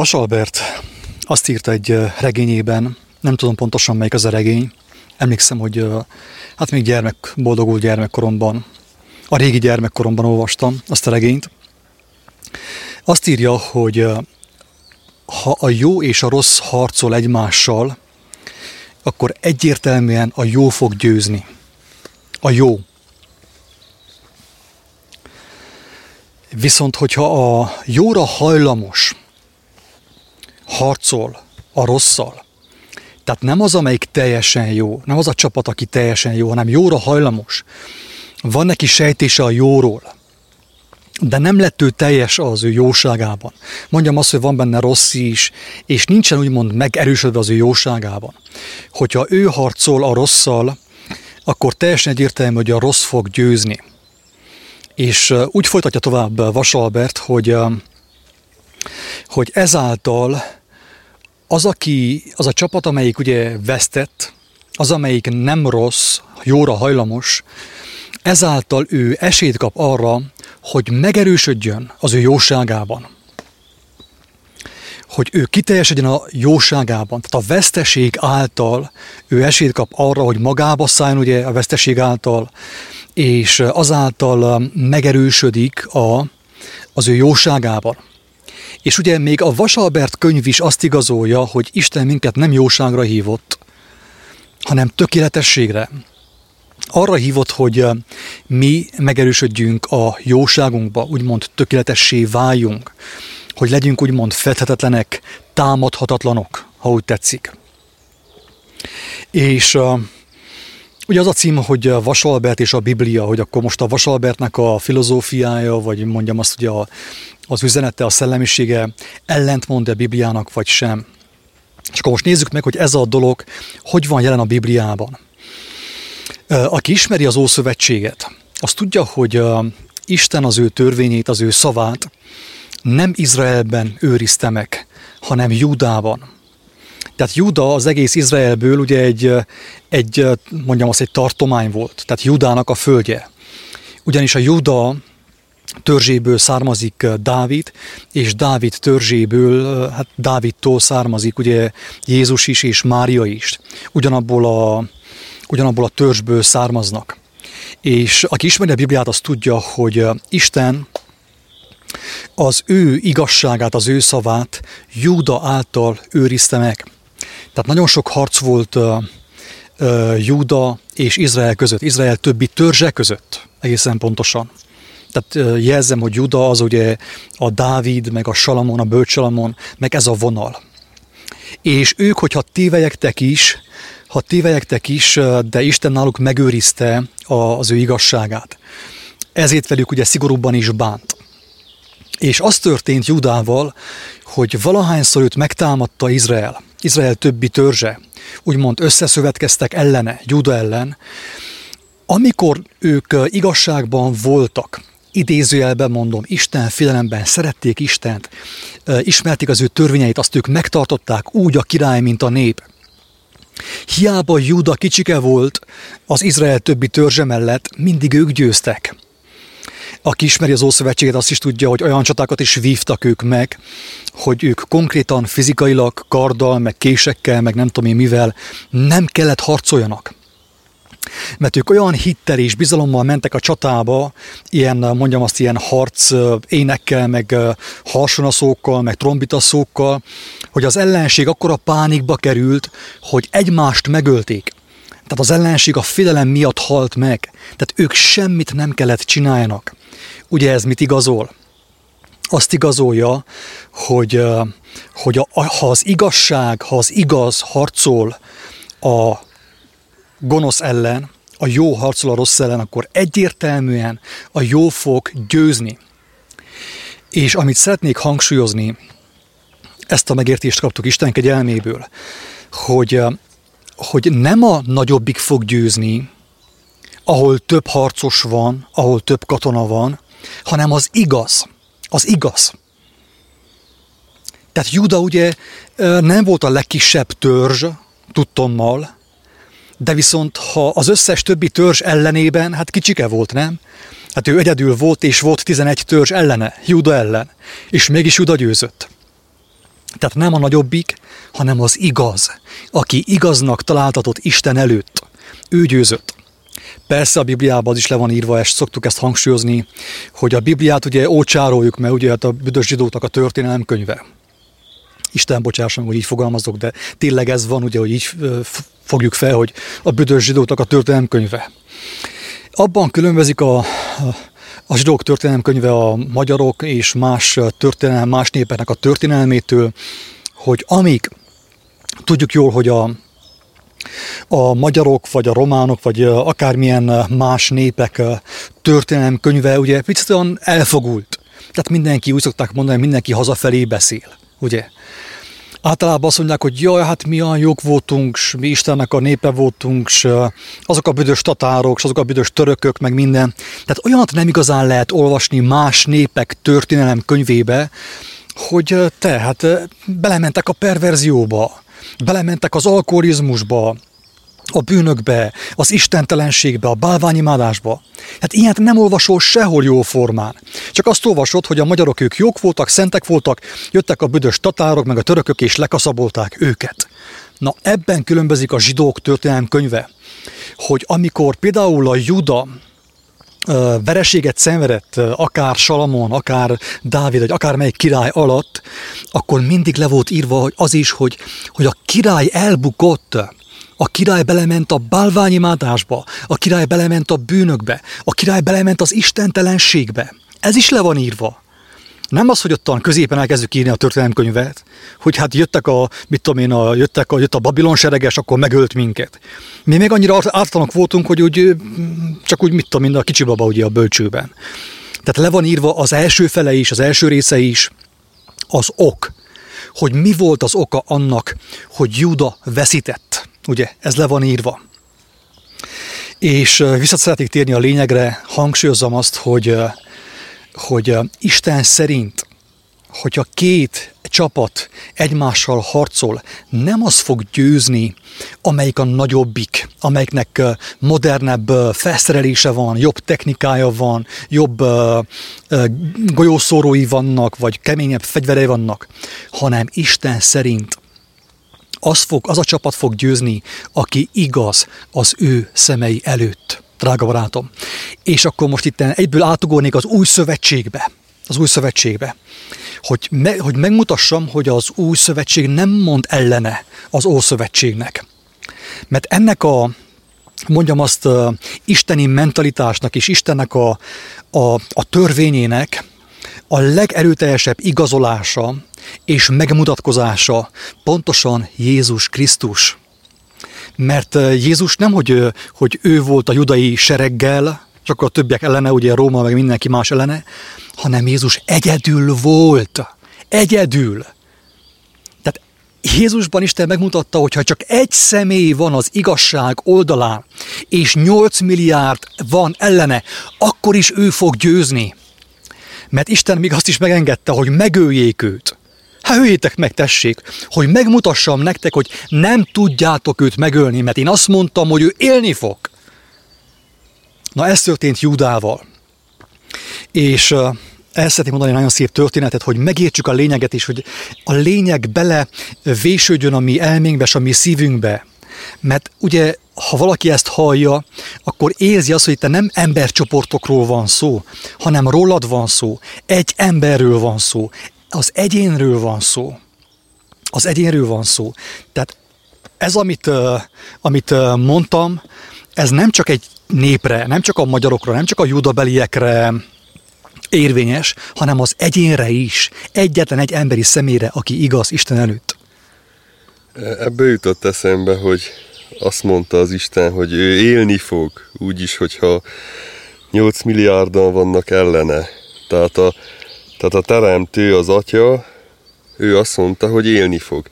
Vasalbert azt írta egy regényében, nem tudom pontosan melyik az a regény, emlékszem, hogy hát még gyermek, boldogult gyermekkoromban, a régi gyermekkoromban olvastam azt a regényt. Azt írja, hogy ha a jó és a rossz harcol egymással, akkor egyértelműen a jó fog győzni. A jó. Viszont, hogyha a jóra hajlamos, harcol a rosszal. Tehát nem az, amelyik teljesen jó, nem az a csapat, aki teljesen jó, hanem jóra hajlamos. Van neki sejtése a jóról, de nem lett ő teljes az ő jóságában. Mondjam azt, hogy van benne rossz is, és nincsen úgymond megerősödve az ő jóságában. Hogyha ő harcol a rosszal, akkor teljesen egyértelmű, hogy a rossz fog győzni. És úgy folytatja tovább Vasalbert, hogy, hogy ezáltal az, aki, az a csapat, amelyik ugye vesztett, az, amelyik nem rossz, jóra hajlamos, ezáltal ő esélyt kap arra, hogy megerősödjön az ő jóságában. Hogy ő kiteljesedjen a jóságában. Tehát a veszteség által ő esélyt kap arra, hogy magába szálljon ugye a veszteség által, és azáltal megerősödik a, az ő jóságában. És ugye még a Vasalbert könyv is azt igazolja, hogy Isten minket nem jóságra hívott, hanem tökéletességre. Arra hívott, hogy mi megerősödjünk a jóságunkba, úgymond tökéletessé váljunk, hogy legyünk úgymond fedhetetlenek, támadhatatlanok, ha úgy tetszik. És Ugye az a cím, hogy Vasalbert és a Biblia, hogy akkor most a Vasalbertnek a filozófiája, vagy mondjam azt, hogy a, az üzenete, a szellemisége ellentmond a Bibliának, vagy sem. És akkor most nézzük meg, hogy ez a dolog hogy van jelen a Bibliában. Aki ismeri az Ószövetséget, az tudja, hogy Isten az ő törvényét, az ő szavát nem Izraelben őrizte meg, hanem Júdában. Tehát Juda az egész Izraelből ugye egy, egy mondjam azt, egy tartomány volt, tehát Judának a földje. Ugyanis a Juda törzséből származik Dávid, és Dávid törzséből, hát Dávidtól származik ugye Jézus is és Mária is. Ugyanabból a, ugyanabból a törzsből származnak. És aki ismeri a Bibliát, az tudja, hogy Isten az ő igazságát, az ő szavát Júda által őrizte meg. Tehát nagyon sok harc volt Júda és Izrael között, Izrael többi törzse között, egészen pontosan. Tehát jelzem, hogy Juda az ugye a Dávid, meg a Salamon, a Bölcsalamon, meg ez a vonal. És ők, hogyha tévejektek is, ha tévejektek is, de Isten náluk megőrizte az ő igazságát. Ezért velük ugye szigorúbban is bánt. És az történt Judával, hogy valahányszor őt megtámadta Izrael, Izrael többi törzse, úgymond összeszövetkeztek ellene, Juda ellen, amikor ők igazságban voltak, idézőjelben mondom, Isten félelemben szerették Istent, ismerték az ő törvényeit, azt ők megtartották úgy a király, mint a nép. Hiába Júda kicsike volt az Izrael többi törzse mellett, mindig ők győztek. Aki ismeri az Ószövetséget, azt is tudja, hogy olyan csatákat is vívtak ők meg, hogy ők konkrétan fizikailag, karddal, meg késekkel, meg nem tudom én mivel nem kellett harcoljanak. Mert ők olyan hittel és bizalommal mentek a csatába, ilyen, mondjam azt, ilyen harc énekkel, meg harsonaszókkal, meg trombitaszókkal, hogy az ellenség akkor a pánikba került, hogy egymást megölték. Tehát az ellenség a félelem miatt halt meg. Tehát ők semmit nem kellett csináljanak. Ugye ez mit igazol? Azt igazolja, hogy, hogy a, ha az igazság, ha az igaz harcol a gonosz ellen, a jó harcol a rossz ellen, akkor egyértelműen a jó fog győzni. És amit szeretnék hangsúlyozni, ezt a megértést kaptuk Isten kegyelméből, hogy, hogy nem a nagyobbik fog győzni, ahol több harcos van, ahol több katona van, hanem az igaz. Az igaz. Tehát Juda ugye nem volt a legkisebb törzs, tudtommal, de viszont ha az összes többi törzs ellenében, hát kicsike volt, nem? Hát ő egyedül volt, és volt 11 törzs ellene, Juda ellen, és mégis Juda győzött. Tehát nem a nagyobbik, hanem az igaz, aki igaznak találtatott Isten előtt. Ő győzött. Persze a Bibliában az is le van írva, és szoktuk ezt hangsúlyozni, hogy a Bibliát ugye ócsároljuk, mert ugye hát a büdös zsidóknak a történelem könyve. Isten bocsásson, hogy így fogalmazok, de tényleg ez van, ugye, hogy így fogjuk fel, hogy a büdös zsidóknak a történelem könyve. Abban különbözik a, a, a zsidók történelem könyve a magyarok és más történelem, más népeknek a történelmétől, hogy amíg tudjuk jól, hogy a, a magyarok, vagy a románok, vagy akármilyen más népek történelem könyve ugye picit olyan elfogult. Tehát mindenki, úgy szokták mondani, mindenki hazafelé beszél, ugye? Általában azt mondják, hogy jaj, hát mi olyan jók voltunk, s mi Istennek a népe voltunk, s azok a büdös tatárok, s azok a büdös törökök, meg minden. Tehát olyanat nem igazán lehet olvasni más népek történelem könyvébe, hogy te, hát belementek a perverzióba, belementek az alkoholizmusba, a bűnökbe, az istentelenségbe, a bálványimádásba. Hát ilyet nem olvasol sehol jó formán. Csak azt olvasod, hogy a magyarok ők jók voltak, szentek voltak, jöttek a büdös tatárok, meg a törökök, és lekaszabolták őket. Na ebben különbözik a zsidók történelem könyve, hogy amikor például a Juda vereséget szenvedett, akár Salamon, akár Dávid, vagy akár melyik király alatt, akkor mindig le volt írva hogy az is, hogy, hogy a király elbukott, a király belement a bálványimádásba, a király belement a bűnökbe, a király belement az istentelenségbe. Ez is le van írva. Nem az, hogy ottan középen elkezdjük írni a történelemkönyvet, hogy hát jöttek a, mit tudom én, a, jöttek a, jött a Babilon sereges, akkor megölt minket. Mi még annyira ártalanok voltunk, hogy úgy, csak úgy, mit tudom én, a kicsi baba ugye a bölcsőben. Tehát le van írva az első fele is, az első része is, az ok, hogy mi volt az oka annak, hogy Júda veszített. Ugye, ez le van írva. És vissza szeretnék térni a lényegre, hangsúlyozom azt, hogy, hogy Isten szerint, hogyha két csapat egymással harcol, nem az fog győzni, amelyik a nagyobbik, amelyiknek modernebb felszerelése van, jobb technikája van, jobb golyószórói vannak, vagy keményebb fegyverei vannak, hanem Isten szerint az, fog, az a csapat fog győzni, aki igaz az ő szemei előtt, drága barátom. És akkor most itt egyből átugornék az új szövetségbe, az új szövetségbe, hogy, me, hogy megmutassam, hogy az új szövetség nem mond ellene az ószövetségnek. Mert ennek a, mondjam azt, isteni mentalitásnak és Istennek a, a, a törvényének a legerőteljesebb igazolása és megmutatkozása pontosan Jézus Krisztus. Mert Jézus nem, hogy, hogy ő volt a judai sereggel, akkor a többiek ellene, ugye Róma, meg mindenki más ellene, hanem Jézus egyedül volt. Egyedül. Tehát Jézusban Isten megmutatta, hogy ha csak egy személy van az igazság oldalán, és 8 milliárd van ellene, akkor is ő fog győzni. Mert Isten még azt is megengedte, hogy megöljék őt. Hát öljétek meg, tessék, hogy megmutassam nektek, hogy nem tudjátok őt megölni, mert én azt mondtam, hogy ő élni fog. Na ez történt Júdával. És uh, el szeretném mondani nagyon szép történetet, hogy megértsük a lényeget is, hogy a lényeg bele vésődjön a mi elménkbe és a mi szívünkbe. Mert ugye, ha valaki ezt hallja, akkor érzi azt, hogy itt nem embercsoportokról van szó, hanem rólad van szó, egy emberről van szó, az egyénről van szó. Az egyénről van szó. Tehát ez, amit, amit mondtam, ez nem csak egy népre, nem csak a magyarokra, nem csak a judabeliekre érvényes, hanem az egyénre is. Egyetlen egy emberi személyre, aki igaz Isten előtt. Ebből jutott eszembe, hogy azt mondta az Isten, hogy ő élni fog, úgyis, hogyha 8 milliárdan vannak ellene. Tehát a, tehát a teremtő, az atya, ő azt mondta, hogy élni fog.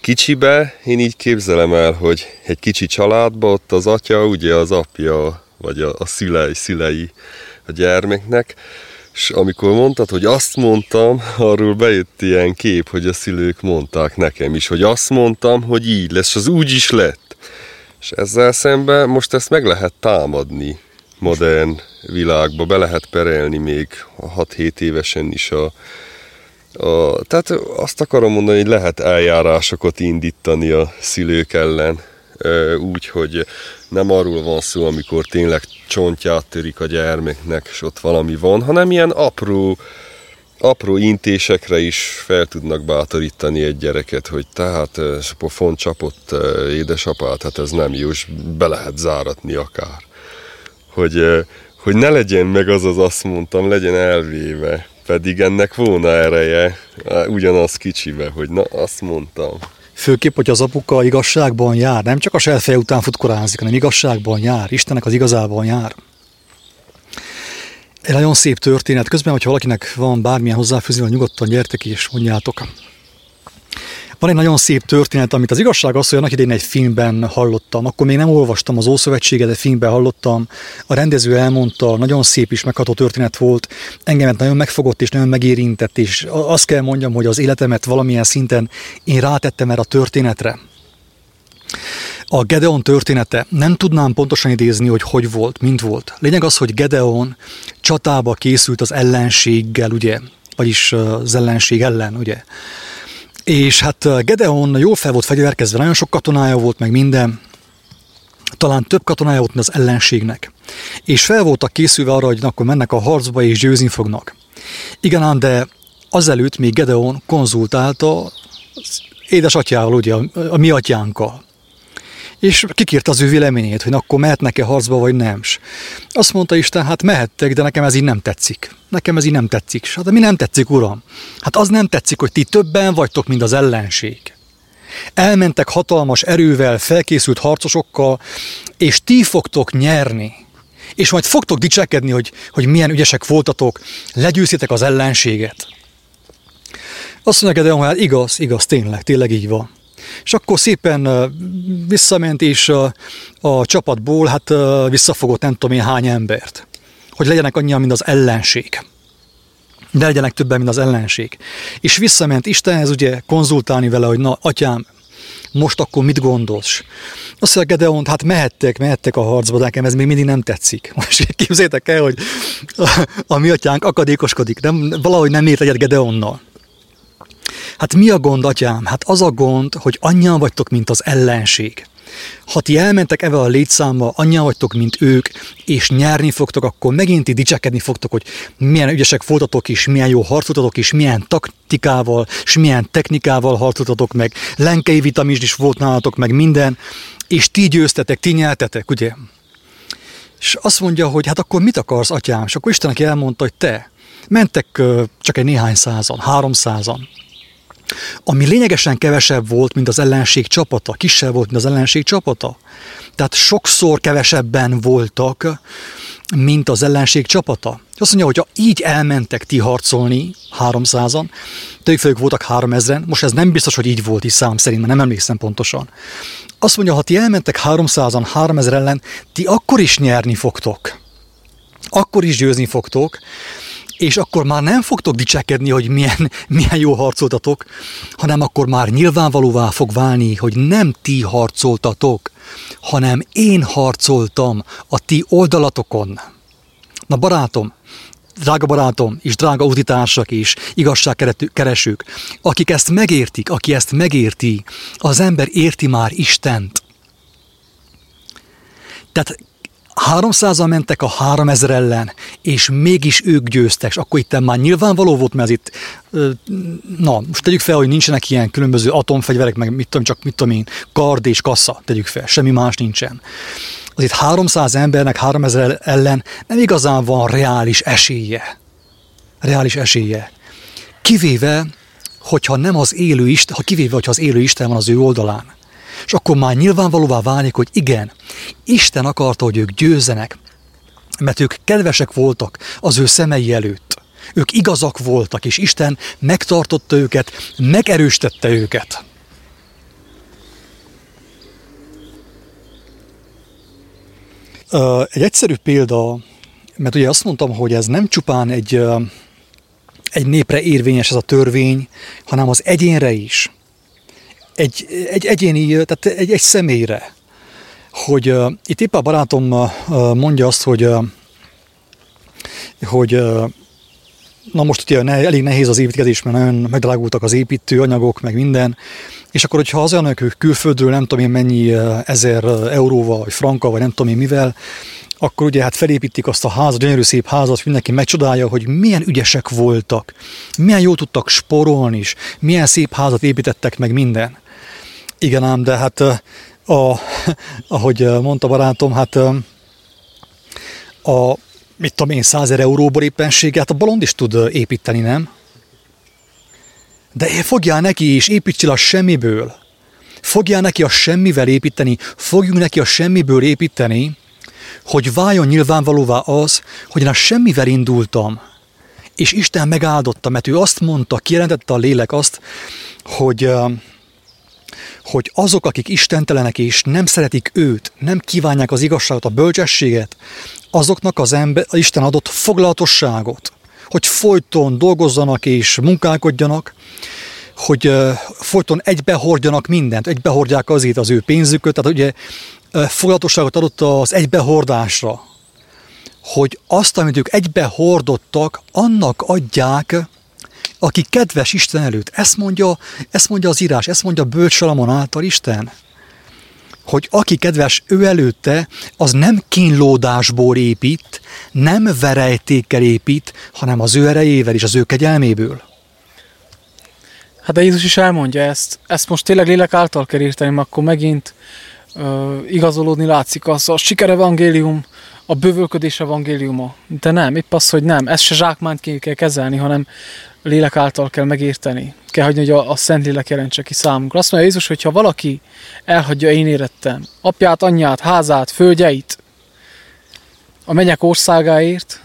Kicsibe én így képzelem el, hogy egy kicsi családba ott az atya, ugye az apja, vagy a, a szülei, szülei a gyermeknek, és amikor mondtad, hogy azt mondtam, arról bejött ilyen kép, hogy a szülők mondták nekem is, hogy azt mondtam, hogy így lesz, az úgy is lett. És ezzel szemben most ezt meg lehet támadni modern világba, be lehet perelni még 6-7 évesen is a, a, tehát azt akarom mondani, hogy lehet eljárásokat indítani a szülők ellen, úgy, hogy nem arról van szó, amikor tényleg csontját törik a gyermeknek, és ott valami van, hanem ilyen apró, apró intésekre is fel tudnak bátorítani egy gyereket, hogy tehát pofon csapott édesapát, hát ez nem jó, és be lehet záratni akár. Hogy, hogy ne legyen meg az az azt mondtam, legyen elvéve, pedig ennek volna ereje, ugyanaz kicsibe, hogy na azt mondtam. Főképp, hogy az apuka igazságban jár, nem csak a saját feje után futkorázik, hanem igazságban jár, Istennek az igazában jár. Egy nagyon szép történet. Közben, hogyha valakinek van bármilyen hozzáfűzni, nyugodtan gyertek és mondjátok. Van egy nagyon szép történet, amit az igazság az, hogy annak idején egy filmben hallottam. Akkor még nem olvastam az Ószövetséget, de filmben hallottam. A rendező elmondta, nagyon szép is megható történet volt. Engemet nagyon megfogott és nagyon megérintett, és azt kell mondjam, hogy az életemet valamilyen szinten én rátettem erre a történetre. A Gedeon története, nem tudnám pontosan idézni, hogy hogy volt, mint volt. Lényeg az, hogy Gedeon csatába készült az ellenséggel, ugye, vagyis az ellenség ellen, ugye. És hát Gedeon jól fel volt fegyverkezve, nagyon sok katonája volt, meg minden, talán több katonája volt, mint az ellenségnek. És fel voltak készülve arra, hogy akkor mennek a harcba és győzni fognak. Igen, de azelőtt még Gedeon konzultálta édesatyával, ugye, a mi atyánkkal és kikírta az ő véleményét, hogy akkor mehetnek-e harcba, vagy nem. S azt mondta Isten, hát mehettek, de nekem ez így nem tetszik. Nekem ez így nem tetszik. Hát mi nem tetszik, uram? Hát az nem tetszik, hogy ti többen vagytok, mint az ellenség. Elmentek hatalmas erővel, felkészült harcosokkal, és ti fogtok nyerni. És majd fogtok dicsekedni, hogy, hogy milyen ügyesek voltatok, legyőzitek az ellenséget. Azt mondja, hogy hát igaz, igaz, tényleg, tényleg így van. És akkor szépen visszament, és a, a csapatból hát visszafogott nem tudom én hány embert. Hogy legyenek annyian, mint az ellenség. De legyenek többen, mint az ellenség. És visszament Istenhez ugye konzultálni vele, hogy na, atyám, most akkor mit gondolsz? Azt mondja Gedeon, hát mehettek, mehettek a harcba, de nekem ez még mindig nem tetszik. Most képzétek el, hogy a, a mi atyánk akadékoskodik, nem, valahogy nem ért egyet Gedeonnal. Hát mi a gond, atyám? Hát az a gond, hogy annyian vagytok, mint az ellenség. Ha ti elmentek ebbe a létszámba, annyian vagytok, mint ők, és nyerni fogtok, akkor megint ti dicsekedni fogtok, hogy milyen ügyesek voltatok is, milyen jó harcoltatok is, milyen taktikával, és milyen technikával harcoltatok meg, lenkei vitamin is volt nálatok, meg minden, és ti győztetek, ti nyertetek, ugye? És azt mondja, hogy hát akkor mit akarsz, atyám? És akkor Istenek elmondta, hogy te, mentek csak egy néhány százan, háromszázan, ami lényegesen kevesebb volt, mint az ellenség csapata, kisebb volt, mint az ellenség csapata. Tehát sokszor kevesebben voltak, mint az ellenség csapata. Azt mondja, hogy ha így elmentek ti harcolni 300-an, tegyük fel, voltak 3000-en, most ez nem biztos, hogy így volt is szám szerint, mert nem emlékszem pontosan. Azt mondja, ha ti elmentek 300-an, 3000 ellen, ti akkor is nyerni fogtok. Akkor is győzni fogtok, és akkor már nem fogtok dicsekedni, hogy milyen, milyen jó harcoltatok, hanem akkor már nyilvánvalóvá fog válni, hogy nem ti harcoltatok, hanem én harcoltam a ti oldalatokon. Na barátom, drága barátom és drága auditársak és igazságkeresők, akik ezt megértik, aki ezt megérti, az ember érti már Istent. Tehát 300 mentek a 3000 ellen, és mégis ők győztek, akkor itt már nyilvánvaló volt, mert itt, na, most tegyük fel, hogy nincsenek ilyen különböző atomfegyverek, meg mit tudom, csak mit tudom én, kard és kassa, tegyük fel, semmi más nincsen. Az itt 300 embernek 3000 ellen nem igazán van reális esélye. Reális esélye. Kivéve, hogyha nem az élő Isten, ha kivéve, hogyha az élő Isten van az ő oldalán. És akkor már nyilvánvalóvá válik, hogy igen, Isten akarta, hogy ők győzzenek, mert ők kedvesek voltak az ő szemei előtt. Ők igazak voltak, és Isten megtartotta őket, megerősítette őket. Egy egyszerű példa, mert ugye azt mondtam, hogy ez nem csupán egy, egy népre érvényes ez a törvény, hanem az egyénre is egy, egy egyéni, tehát egy, egy személyre. Hogy uh, itt épp a barátom uh, mondja azt, hogy, uh, hogy uh, na most ugye ne, elég nehéz az építkezés, mert nagyon megdrágultak az építőanyagok, meg minden, és akkor, hogyha az olyanok külföldről nem tudom én mennyi ezer euróval, vagy franka, vagy nem tudom én mivel, akkor ugye hát felépítik azt a házat, gyönyörű szép házat, mindenki megcsodálja, hogy milyen ügyesek voltak, milyen jól tudtak sporolni is, milyen szép házat építettek meg minden. Igen ám, de hát a, ahogy mondta barátom, hát a, mit tudom én, százer euróból éppenséget a balond is tud építeni, nem? De fogjál neki és építsél a semmiből. Fogjál neki a semmivel építeni, fogjunk neki a semmiből építeni, hogy váljon nyilvánvalóvá az, hogy én a semmivel indultam, és Isten megáldotta, mert ő azt mondta, kijelentette a lélek azt, hogy, hogy azok, akik istentelenek és nem szeretik őt, nem kívánják az igazságot, a bölcsességet, azoknak az ember, Isten adott foglalatosságot, hogy folyton dolgozzanak és munkálkodjanak, hogy folyton egybehordjanak mindent, egybehordják azért az ő pénzüket, tehát ugye foglalatosságot adott az egybehordásra, hogy azt, amit ők egybehordottak, annak adják, aki kedves Isten előtt. Ezt mondja, ezt mondja az írás, ezt mondja Bölcs Salamon által Isten. Hogy aki kedves ő előtte, az nem kínlódásból épít, nem verejtékkel épít, hanem az ő erejével és az ő kegyelméből. Hát de Jézus is elmondja ezt. Ezt most tényleg lélek által kell írtani, akkor megint igazolódni látszik az a sikerevangélium, a bővölködés evangéliuma. De nem, épp az, hogy nem, ezt se zsákmányt kell kezelni, hanem lélek által kell megérteni. Kell hagyni, hogy a, a Szent Lélek jelentse ki számunkra. Azt mondja Jézus, hogy ha valaki elhagyja én érettem, apját, anyját, házát, földjeit, a menyek országáért,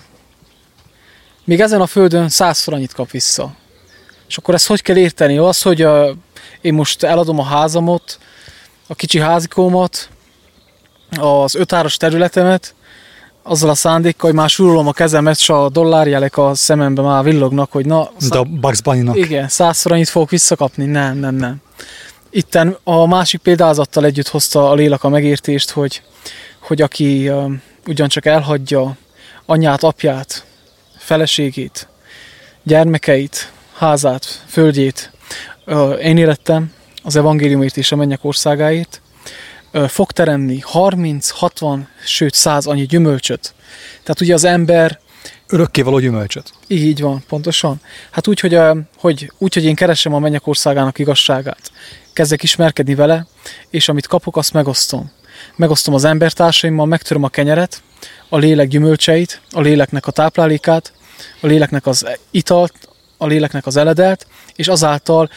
még ezen a földön százszor annyit kap vissza. És akkor ezt hogy kell érteni? Az, hogy a, én most eladom a házamot, a kicsi házikómat, az ötáros területemet, azzal a szándékkal, hogy már súrolom a kezemet, és a dollárjelek a szemembe már villognak, hogy na... De a Bugs Bunny-nak. Igen, százszor annyit fogok visszakapni. Nem, nem, nem. Itten a másik példázattal együtt hozta a lélek a megértést, hogy, hogy aki uh, ugyancsak elhagyja anyját, apját, feleségét, gyermekeit, házát, földjét, uh, én élettem az evangéliumért és a mennyek országáért, fog teremni 30, 60, sőt 100 annyi gyümölcsöt. Tehát ugye az ember Örökkévaló gyümölcsöt. Így van, pontosan. Hát úgy, hogy, hogy, úgy, hogy én keresem a mennyek országának igazságát. Kezdek ismerkedni vele, és amit kapok, azt megosztom. Megosztom az embertársaimmal, megtöröm a kenyeret, a lélek gyümölcseit, a léleknek a táplálékát, a léleknek az italt, a léleknek az eledelt, és azáltal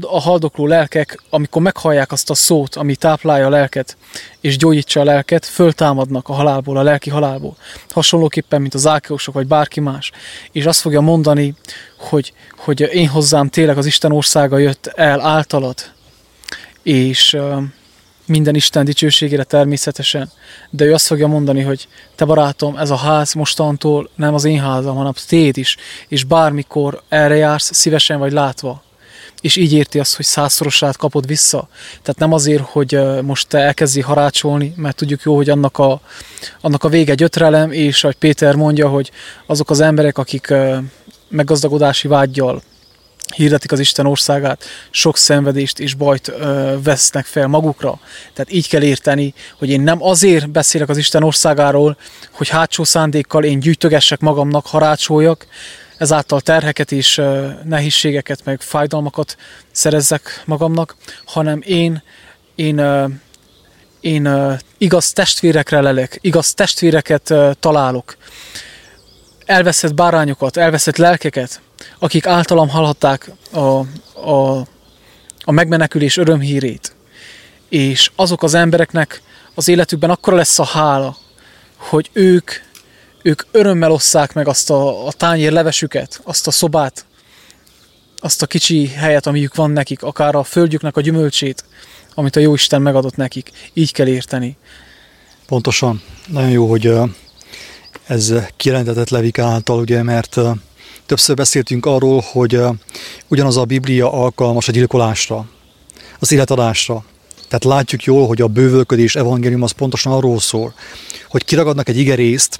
a haldokló lelkek, amikor meghallják azt a szót, ami táplálja a lelket, és gyógyítsa a lelket, föltámadnak a halálból, a lelki halálból. Hasonlóképpen, mint az ákeusok, vagy bárki más. És azt fogja mondani, hogy, hogy én hozzám tényleg az Isten országa jött el általad, és minden Isten dicsőségére természetesen, de ő azt fogja mondani, hogy te barátom, ez a ház mostantól nem az én házam, hanem téd is, és bármikor erre jársz, szívesen vagy látva. És így érti azt, hogy százszorosát kapod vissza. Tehát nem azért, hogy most te elkezdi harácsolni, mert tudjuk jó, hogy annak a, annak a vége gyötrelem, és ahogy Péter mondja, hogy azok az emberek, akik meggazdagodási vágyjal hirdetik az Isten országát, sok szenvedést és bajt ö, vesznek fel magukra. Tehát így kell érteni, hogy én nem azért beszélek az Isten országáról, hogy hátsó szándékkal én gyűjtögessek magamnak, harácsoljak, ezáltal terheket és ö, nehézségeket, meg fájdalmakat szerezzek magamnak, hanem én, én, ö, én ö, igaz testvérekre lelek, igaz testvéreket ö, találok, elveszett bárányokat, elveszett lelkeket, akik általam hallhatták a, a, a megmenekülés örömhírét. És azok az embereknek az életükben akkora lesz a hála, hogy ők, ők örömmel osszák meg azt a, a tányér levesüket, azt a szobát, azt a kicsi helyet, amiük van nekik, akár a földjüknek a gyümölcsét, amit a Jóisten megadott nekik. Így kell érteni. Pontosan. Nagyon jó, hogy ez kijelentetett Levik által, ugye, mert többször beszéltünk arról, hogy ugyanaz a Biblia alkalmas a gyilkolásra, az életadásra. Tehát látjuk jól, hogy a bővölködés evangélium az pontosan arról szól, hogy kiragadnak egy igerészt,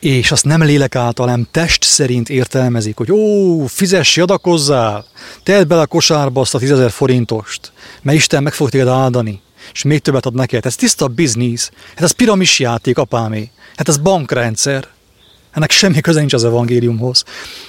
és azt nem lélek által, hanem test szerint értelmezik, hogy ó, fizessi, adakozzál, tedd bele a kosárba azt a tízezer forintost, mert Isten meg fog téged áldani, és még többet ad neked. Ez tiszta biznisz, hát ez piramis játék, apámé, hát ez bankrendszer. Ennek semmi köze nincs az evangéliumhoz.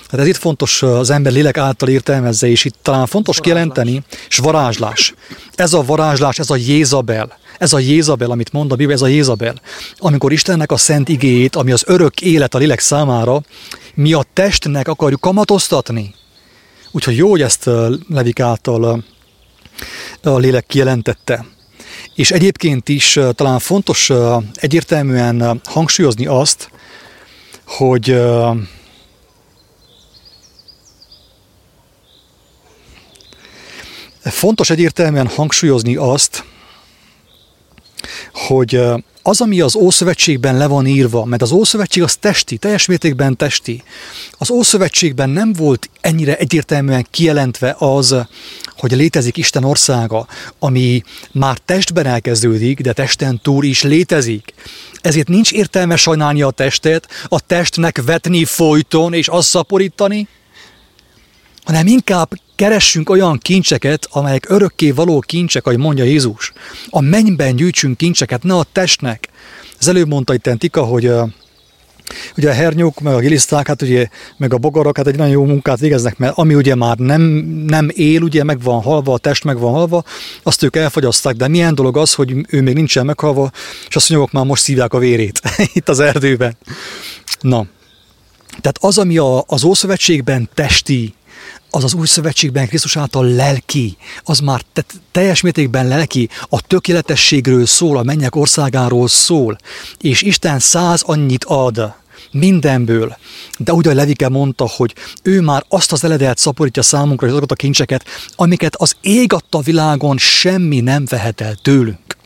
Hát ez itt fontos az ember lélek által értelmezze, és itt talán fontos varázslás. kijelenteni, és varázslás. Ez a varázslás, ez a Jézabel. Ez a Jézabel, amit mond a Biblia, ez a Jézabel. Amikor Istennek a szent igéjét, ami az örök élet a lélek számára, mi a testnek akarjuk kamatoztatni. Úgyhogy jó, hogy ezt Levik által a lélek kijelentette. És egyébként is talán fontos egyértelműen hangsúlyozni azt, hogy fontos egyértelműen hangsúlyozni azt, hogy az, ami az Ószövetségben le van írva, mert az Ószövetség az testi, teljes mértékben testi. Az Ószövetségben nem volt ennyire egyértelműen kijelentve az, hogy létezik Isten országa, ami már testben elkezdődik, de testen túl is létezik. Ezért nincs értelme sajnálni a testet, a testnek vetni folyton és azt szaporítani, hanem inkább keressünk olyan kincseket, amelyek örökké való kincsek, ahogy mondja Jézus. A mennyben gyűjtsünk kincseket, ne a testnek. Az előbb mondta itt Tika, hogy Ugye a hernyók, meg a giliszták, hát ugye, meg a bogarak, hát egy nagyon jó munkát végeznek, mert ami ugye már nem, nem él, ugye meg van halva, a test meg van halva, azt ők elfogyaszták, de milyen dolog az, hogy ő még nincsen meghalva, és a szúnyogok már most szívják a vérét itt az erdőben. Na, tehát az, ami a, az Ószövetségben testi, az az új szövetségben Krisztus által lelki, az már te, teljes mértékben lelki, a tökéletességről szól, a mennyek országáról szól, és Isten száz annyit ad mindenből. De úgy, ahogy Levike mondta, hogy ő már azt az eledelt szaporítja számunkra, és azokat a kincseket, amiket az ég adta világon semmi nem vehet el tőlünk.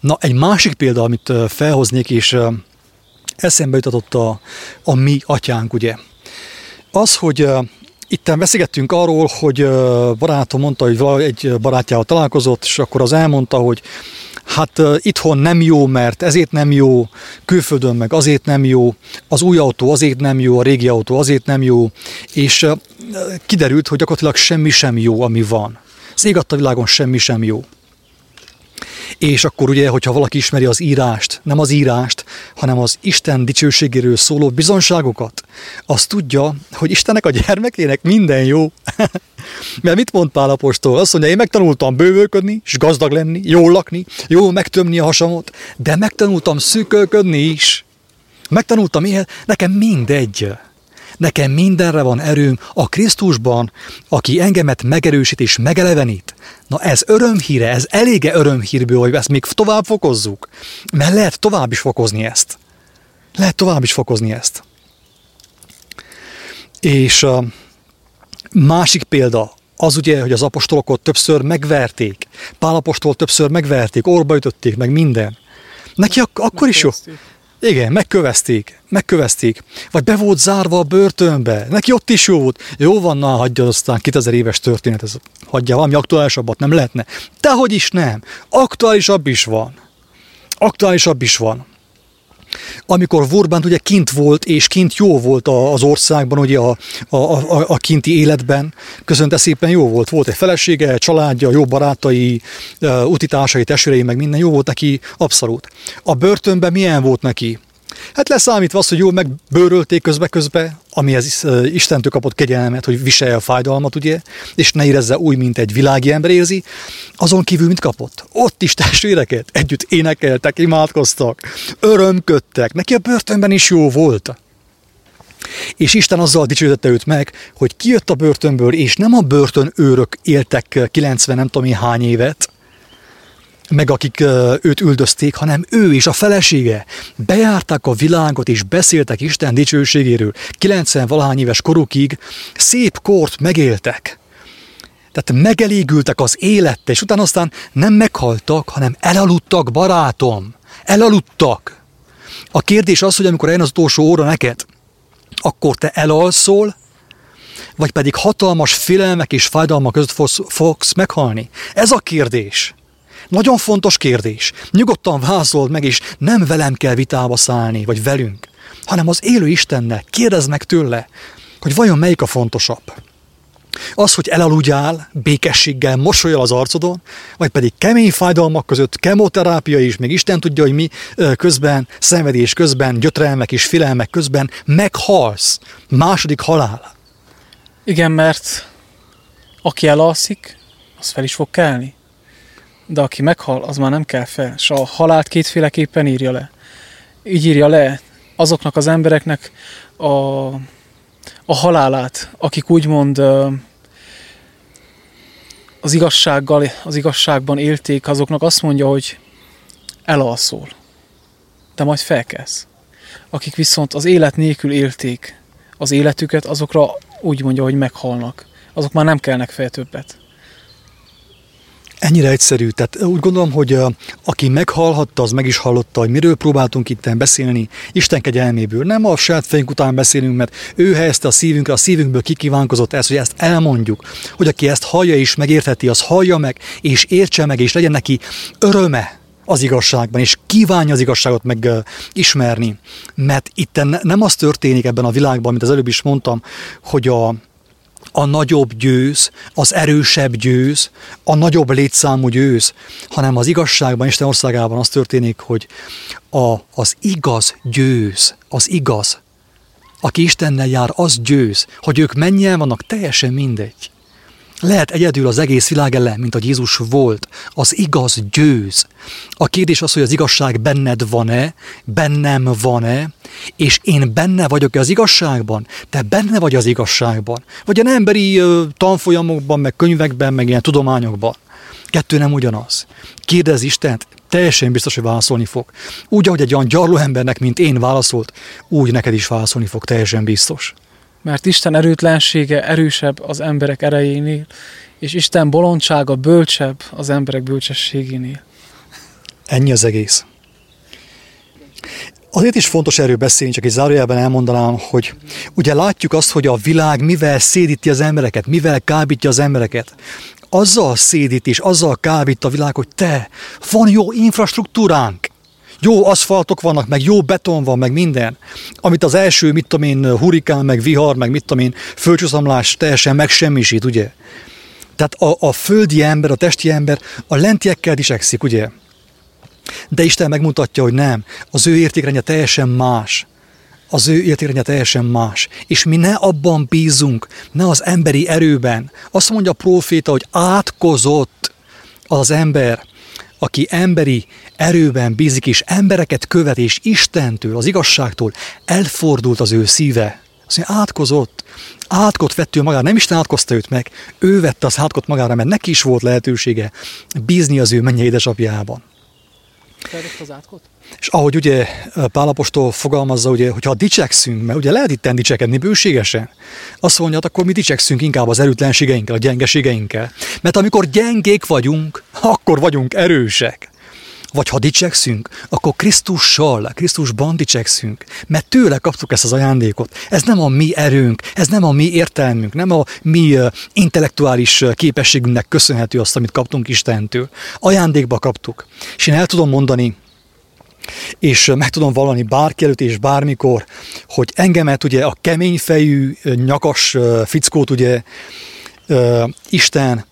Na, egy másik példa, amit felhoznék, és eszembe jutatott a, a mi atyánk, ugye, az, hogy itten beszélgettünk arról, hogy barátom mondta, hogy egy barátjával találkozott, és akkor az elmondta, hogy hát itthon nem jó, mert ezért nem jó, külföldön meg azért nem jó, az új autó azért nem jó, a régi autó azért nem jó, és kiderült, hogy gyakorlatilag semmi sem jó, ami van. Az ég világon semmi sem jó. És akkor ugye, hogyha valaki ismeri az írást, nem az írást, hanem az Isten dicsőségéről szóló bizonságokat, az tudja, hogy Istennek a gyermekének minden jó. Mert mit mond Pál apostol? Azt mondja, én megtanultam bővölködni, és gazdag lenni, jól lakni, jól megtömni a hasamot, de megtanultam szűkölködni is. Megtanultam ilyen, nekem mindegy. Nekem mindenre van erőm a Krisztusban, aki engemet megerősít és megelevenít. Na ez örömhíre, ez elége örömhírből, hogy ezt még tovább fokozzuk. Mert lehet tovább is fokozni ezt. Lehet tovább is fokozni ezt. És a másik példa, az ugye, hogy az apostolokat többször megverték. Pál apostol többször megverték, orba ütötték, meg minden. Neki ak- akkor is jó. Igen, megkövezték, megkövezték. Vagy be volt zárva a börtönbe. Neki ott is jó volt. Jó van, na, hagyja aztán 2000 éves történet, ez hagyja valami aktuálisabbat, nem lehetne. Dehogy is nem. Aktuálisabb is van. Aktuálisabb is van amikor Vorbánt ugye kint volt, és kint jó volt az országban, ugye a, a, a, a kinti életben, közönte szépen jó volt. Volt egy felesége, családja, jó barátai, utitársai, testvérei, meg minden jó volt neki, abszolút. A börtönben milyen volt neki? Hát leszámítva az, hogy jól megbőrölték közbe-közbe, amihez Istentől kapott kegyelmet, hogy viselje a fájdalmat, ugye, és ne érezze úgy, mint egy világi ember érzi, azon kívül mit kapott? Ott is testvéreket együtt énekeltek, imádkoztak, örömködtek, neki a börtönben is jó volt. És Isten azzal dicsőítette őt meg, hogy kijött a börtönből, és nem a börtön őrök éltek 90 nem tudom én hány évet, meg akik őt üldözték, hanem ő és a felesége bejárták a világot és beszéltek Isten dicsőségéről. 90 valahány éves korukig szép kort megéltek. Tehát megelégültek az élettel, és utána aztán nem meghaltak, hanem elaludtak, barátom. Elaludtak. A kérdés az, hogy amikor eljön az utolsó óra neked, akkor te elalszol, vagy pedig hatalmas félelmek és fájdalmak között fogsz meghalni? Ez a kérdés. Nagyon fontos kérdés. Nyugodtan vázold meg, és nem velem kell vitába szállni, vagy velünk, hanem az élő Istennel. Kérdezd meg tőle, hogy vajon melyik a fontosabb. Az, hogy elaludjál békességgel, mosolyal az arcodon, vagy pedig kemény fájdalmak között, kemoterápia is, még Isten tudja, hogy mi közben, szenvedés közben, gyötrelmek és filelmek közben meghalsz. Második halál. Igen, mert aki elalszik, az fel is fog kelni. De aki meghal, az már nem kell fel. És a halált kétféleképpen írja le. Így írja le azoknak az embereknek a, a halálát, akik úgymond az igazsággal, az igazságban élték, azoknak azt mondja, hogy elalszol, de majd felkelsz. Akik viszont az élet nélkül élték az életüket, azokra úgy mondja, hogy meghalnak. Azok már nem kelnek fel többet. Ennyire egyszerű. Tehát úgy gondolom, hogy aki meghallhatta, az meg is hallotta, hogy miről próbáltunk itt beszélni, Isten kegyelméből. Nem a saját fejünk után beszélünk, mert ő helyezte a szívünkre, a szívünkből kikívánkozott ezt, hogy ezt elmondjuk. Hogy aki ezt hallja és megértheti, az hallja meg, és értse meg, és legyen neki öröme az igazságban, és kívánja az igazságot meg ismerni. Mert itt nem az történik ebben a világban, mint az előbb is mondtam, hogy a, a nagyobb győz, az erősebb győz, a nagyobb létszámú győz, hanem az igazságban, Isten országában az történik, hogy a, az igaz győz, az igaz. Aki Istennel jár, az győz. Hogy ők mennyien vannak, teljesen mindegy. Lehet egyedül az egész világ ellen, mint a Jézus volt. Az igaz győz. A kérdés az, hogy az igazság benned van-e, bennem van-e, és én benne vagyok-e az igazságban? Te benne vagy az igazságban? Vagy a emberi tanfolyamokban, meg könyvekben, meg ilyen tudományokban? Kettő nem ugyanaz. Kérdez Istent, teljesen biztos, hogy válaszolni fog. Úgy, ahogy egy olyan gyarló embernek, mint én válaszolt, úgy neked is válaszolni fog, teljesen biztos mert Isten erőtlensége erősebb az emberek erejénél, és Isten bolondsága bölcsebb az emberek bölcsességénél. Ennyi az egész. Azért is fontos erről beszélni, csak egy zárójelben elmondanám, hogy ugye látjuk azt, hogy a világ mivel szédíti az embereket, mivel kábítja az embereket. Azzal szédít és azzal kábít a világ, hogy te, van jó infrastruktúránk, jó aszfaltok vannak, meg jó beton van, meg minden, amit az első, mit tudom én, hurikán, meg vihar, meg mit tudom én, földcsúszamlás teljesen megsemmisít, ugye? Tehát a, a földi ember, a testi ember a lentiekkel disekszik, ugye? De Isten megmutatja, hogy nem. Az ő értékrendje teljesen más. Az ő értékrendje teljesen más. És mi ne abban bízunk, ne az emberi erőben. Azt mondja a proféta, hogy átkozott az ember, aki emberi erőben bízik, és embereket követ, és Istentől, az igazságtól elfordult az ő szíve. Azt mondja, átkozott, átkot vett ő magára, nem Isten átkozta őt meg, ő vette az átkot magára, mert neki is volt lehetősége bízni az ő mennyei édesapjában. Az átkot? És ahogy ugye Pálapostól fogalmazza, ugye, hogyha dicsekszünk, mert ugye lehet itt dicsekedni bőségesen, azt mondja, akkor mi dicsekszünk inkább az erőtlenségeinkkel, a gyengeségeinkkel. Mert amikor gyengék vagyunk, akkor vagyunk erősek. Vagy ha dicsekszünk, akkor Krisztussal, Krisztusban dicsekszünk, mert tőle kaptuk ezt az ajándékot. Ez nem a mi erőnk, ez nem a mi értelmünk, nem a mi intellektuális képességünknek köszönhető azt, amit kaptunk Istentől. Ajándékba kaptuk. És én el tudom mondani, és meg tudom vallani bárki előtt és bármikor, hogy engemet ugye a keményfejű, nyakas fickót ugye Isten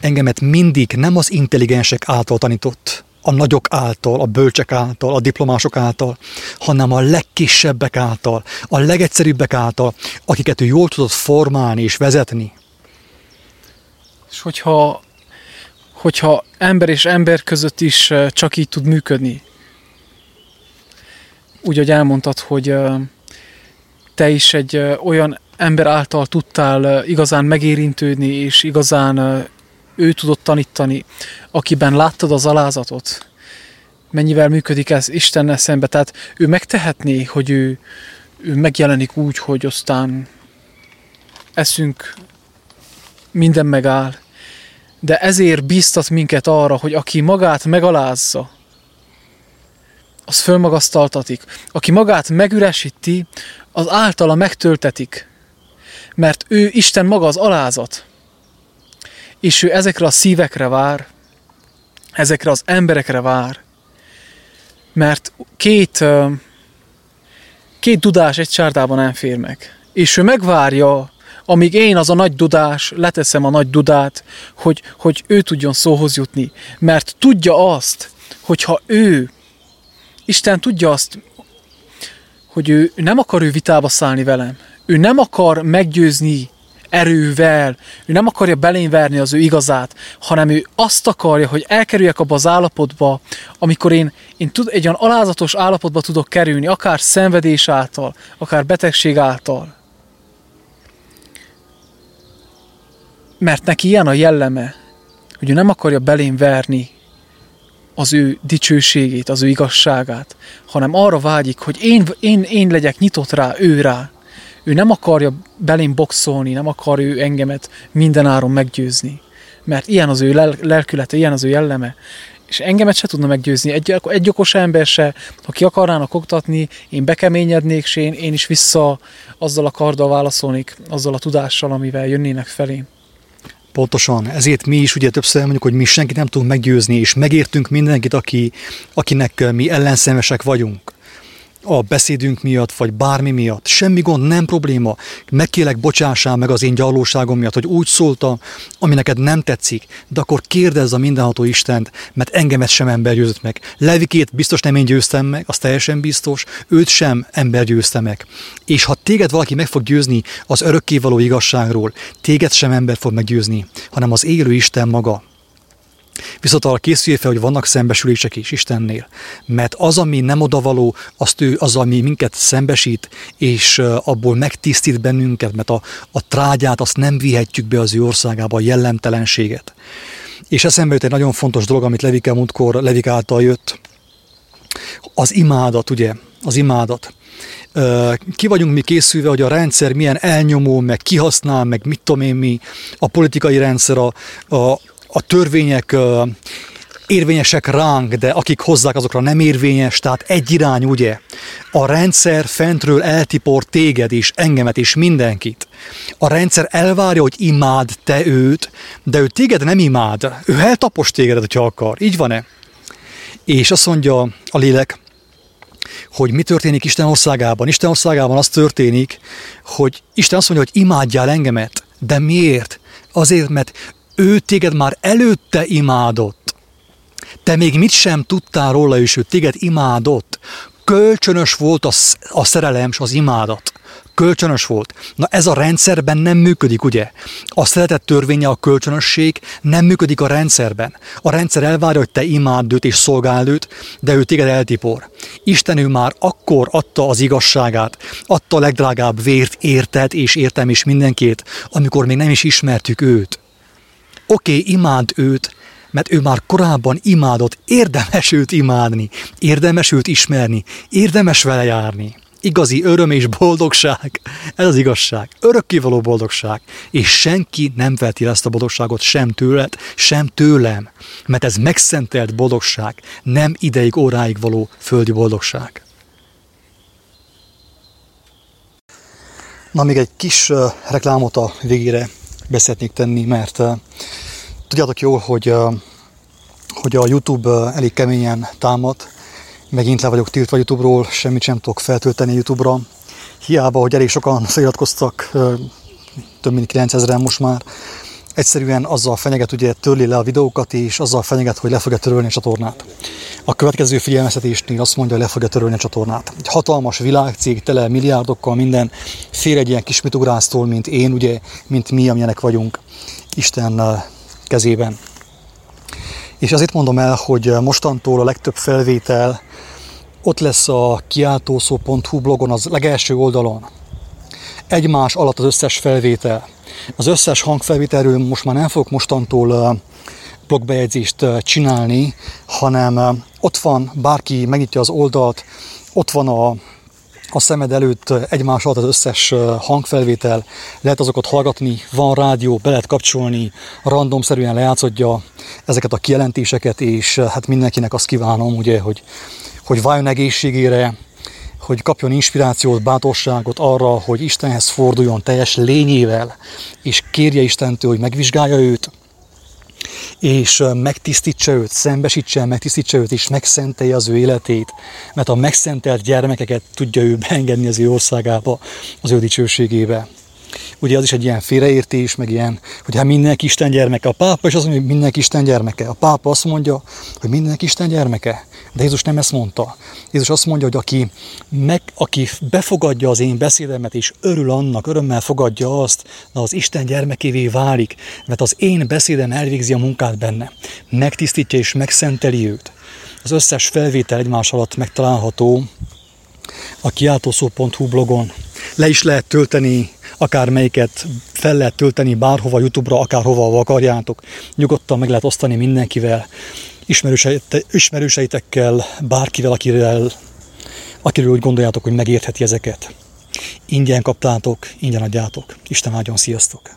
engemet mindig nem az intelligensek által tanított, a nagyok által, a bölcsek által, a diplomások által, hanem a legkisebbek által, a legegyszerűbbek által, akiket ő jól tudott formálni és vezetni. És hogyha, hogyha ember és ember között is csak így tud működni, úgy, hogy elmondtad, hogy te is egy olyan ember által tudtál igazán megérintődni, és igazán ő tudott tanítani, akiben láttad az alázatot, mennyivel működik ez Istennel szembe. Tehát ő megtehetné, hogy ő, ő megjelenik úgy, hogy aztán eszünk, minden megáll. De ezért bíztat minket arra, hogy aki magát megalázza, az fölmagasztaltatik. Aki magát megüresíti, az általa megtöltetik. Mert ő Isten maga az alázat. És ő ezekre a szívekre vár, ezekre az emberekre vár. Mert két, két dudás egy csárdában nem fér meg. És ő megvárja, amíg én az a nagy dudás, leteszem a nagy dudát, hogy, hogy ő tudjon szóhoz jutni. Mert tudja azt, hogyha ő, Isten tudja azt, hogy ő nem akar ő vitába szállni velem. Ő nem akar meggyőzni erővel, ő nem akarja belénverni az ő igazát, hanem ő azt akarja, hogy elkerüljek abba az állapotba, amikor én, én tud, egy olyan alázatos állapotba tudok kerülni, akár szenvedés által, akár betegség által. Mert neki ilyen a jelleme, hogy ő nem akarja belém az ő dicsőségét, az ő igazságát, hanem arra vágyik, hogy én, én, én legyek nyitott rá, ő rá. Ő nem akarja belém boxolni, nem akar ő engemet mindenáron meggyőzni. Mert ilyen az ő lel- lelkülete, ilyen az ő jelleme. És engemet se tudna meggyőzni. Egy, egy okos ember se, ha ki akarnának oktatni, én bekeményednék, és én, én is vissza azzal a karddal válaszolnék, azzal a tudással, amivel jönnének felém. Pontosan, ezért mi is ugye többször mondjuk, hogy mi senkit nem tudunk meggyőzni, és megértünk mindenkit, aki, akinek mi ellenszenvesek vagyunk a beszédünk miatt, vagy bármi miatt. Semmi gond, nem probléma. Megkélek, bocsássál meg az én gyarlóságom miatt, hogy úgy szóltam, ami neked nem tetszik, de akkor kérdezz a mindenható Istent, mert engemet sem ember győzött meg. Levikét biztos nem én győztem meg, az teljesen biztos, őt sem ember győzte meg. És ha téged valaki meg fog győzni az örökkévaló igazságról, téged sem ember fog meggyőzni, hanem az élő Isten maga. Viszont arra készülj fel, hogy vannak szembesülések is Istennél. Mert az, ami nem odavaló, azt ő, az, ami minket szembesít, és abból megtisztít bennünket, mert a, a trágyát azt nem vihetjük be az ő országába, a jellemtelenséget. És eszembe jött egy nagyon fontos dolog, amit Levike múltkor Levik által jött. Az imádat, ugye? Az imádat ki vagyunk mi készülve, hogy a rendszer milyen elnyomó, meg kihasznál, meg mit tudom én mi, a politikai rendszer, a, a, a törvények érvényesek ránk, de akik hozzák, azokra nem érvényes, tehát egy irány, ugye? A rendszer fentről eltipor téged és engemet és mindenkit. A rendszer elvárja, hogy imád te őt, de ő téged nem imád. Ő eltapos téged, hogyha akar. Így van-e? És azt mondja a lélek, hogy mi történik Isten országában. Isten országában az történik, hogy Isten azt mondja, hogy imádjál engemet. De miért? Azért, mert ő téged már előtte imádott. Te még mit sem tudtál róla, és ő téged imádott. Kölcsönös volt a, a szerelem és az imádat. Kölcsönös volt. Na ez a rendszerben nem működik, ugye? A szeretett törvénye a kölcsönösség nem működik a rendszerben. A rendszer elvárja, hogy te imád őt és szolgáld őt, de ő téged eltipor. Isten ő már akkor adta az igazságát, adta a legdrágább vért érted és értem is mindenkét, amikor még nem is ismertük őt. Oké, okay, imád őt, mert ő már korábban imádott, érdemes őt imádni, érdemes őt ismerni, érdemes vele járni. Igazi öröm és boldogság, ez az igazság, örökkévaló boldogság, és senki nem veti ezt a boldogságot sem tőled, sem tőlem, mert ez megszentelt boldogság, nem ideig, óráig való földi boldogság. Na, még egy kis reklámot a végére beszélnék tenni, mert tudjátok jól, hogy, hogy a YouTube elég keményen támad, megint le vagyok tiltva YouTube-ról, semmit sem tudok feltölteni YouTube-ra. Hiába, hogy elég sokan feliratkoztak, több mint 9000-en most már, egyszerűen azzal fenyeget, ugye törli le a videókat, és azzal fenyeget, hogy le fogja törölni a csatornát. A következő figyelmeztetésnél azt mondja, hogy le fogja törölni a csatornát. Egy hatalmas világcég, tele milliárdokkal, minden fél egy ilyen kis mitugrásztól, mint én, ugye, mint mi, amilyenek vagyunk Isten kezében. És azért mondom el, hogy mostantól a legtöbb felvétel ott lesz a kiáltószó.hu blogon, az legelső oldalon. Egymás alatt az összes felvétel. Az összes hangfelvételről most már nem fogok mostantól blogbejegyzést csinálni, hanem ott van, bárki megnyitja az oldalt, ott van a, a szemed előtt egymás alatt az összes hangfelvétel, lehet azokat hallgatni, van rádió, be lehet kapcsolni, randomszerűen lejátszodja ezeket a kijelentéseket, és hát mindenkinek azt kívánom, ugye, hogy, hogy váljon egészségére, hogy kapjon inspirációt, bátorságot arra, hogy Istenhez forduljon teljes lényével, és kérje Istentől, hogy megvizsgálja őt, és megtisztítsa őt, szembesítse, megtisztítsa őt, és megszentelje az ő életét, mert a megszentelt gyermekeket tudja ő beengedni az ő országába, az ő dicsőségébe. Ugye az is egy ilyen félreértés, meg ilyen, hogy hát mindenki Isten gyermeke. A pápa is azt mondja, hogy mindenki Isten gyermeke. A pápa azt mondja, hogy mindenki Isten gyermeke. De Jézus nem ezt mondta. Jézus azt mondja, hogy aki, meg, aki befogadja az én beszédemet, és örül annak, örömmel fogadja azt, na az Isten gyermekévé válik, mert az én beszédem elvégzi a munkát benne. Megtisztítja és megszenteli őt. Az összes felvétel egymás alatt megtalálható a kiáltószó.hu blogon. Le is lehet tölteni akármelyiket fel lehet tölteni bárhova, Youtube-ra, akárhova akarjátok. Nyugodtan meg lehet osztani mindenkivel, ismerőseitekkel, bárkivel, akiről, akiről úgy gondoljátok, hogy megértheti ezeket. Ingyen kaptátok, ingyen adjátok. Isten áldjon, sziasztok!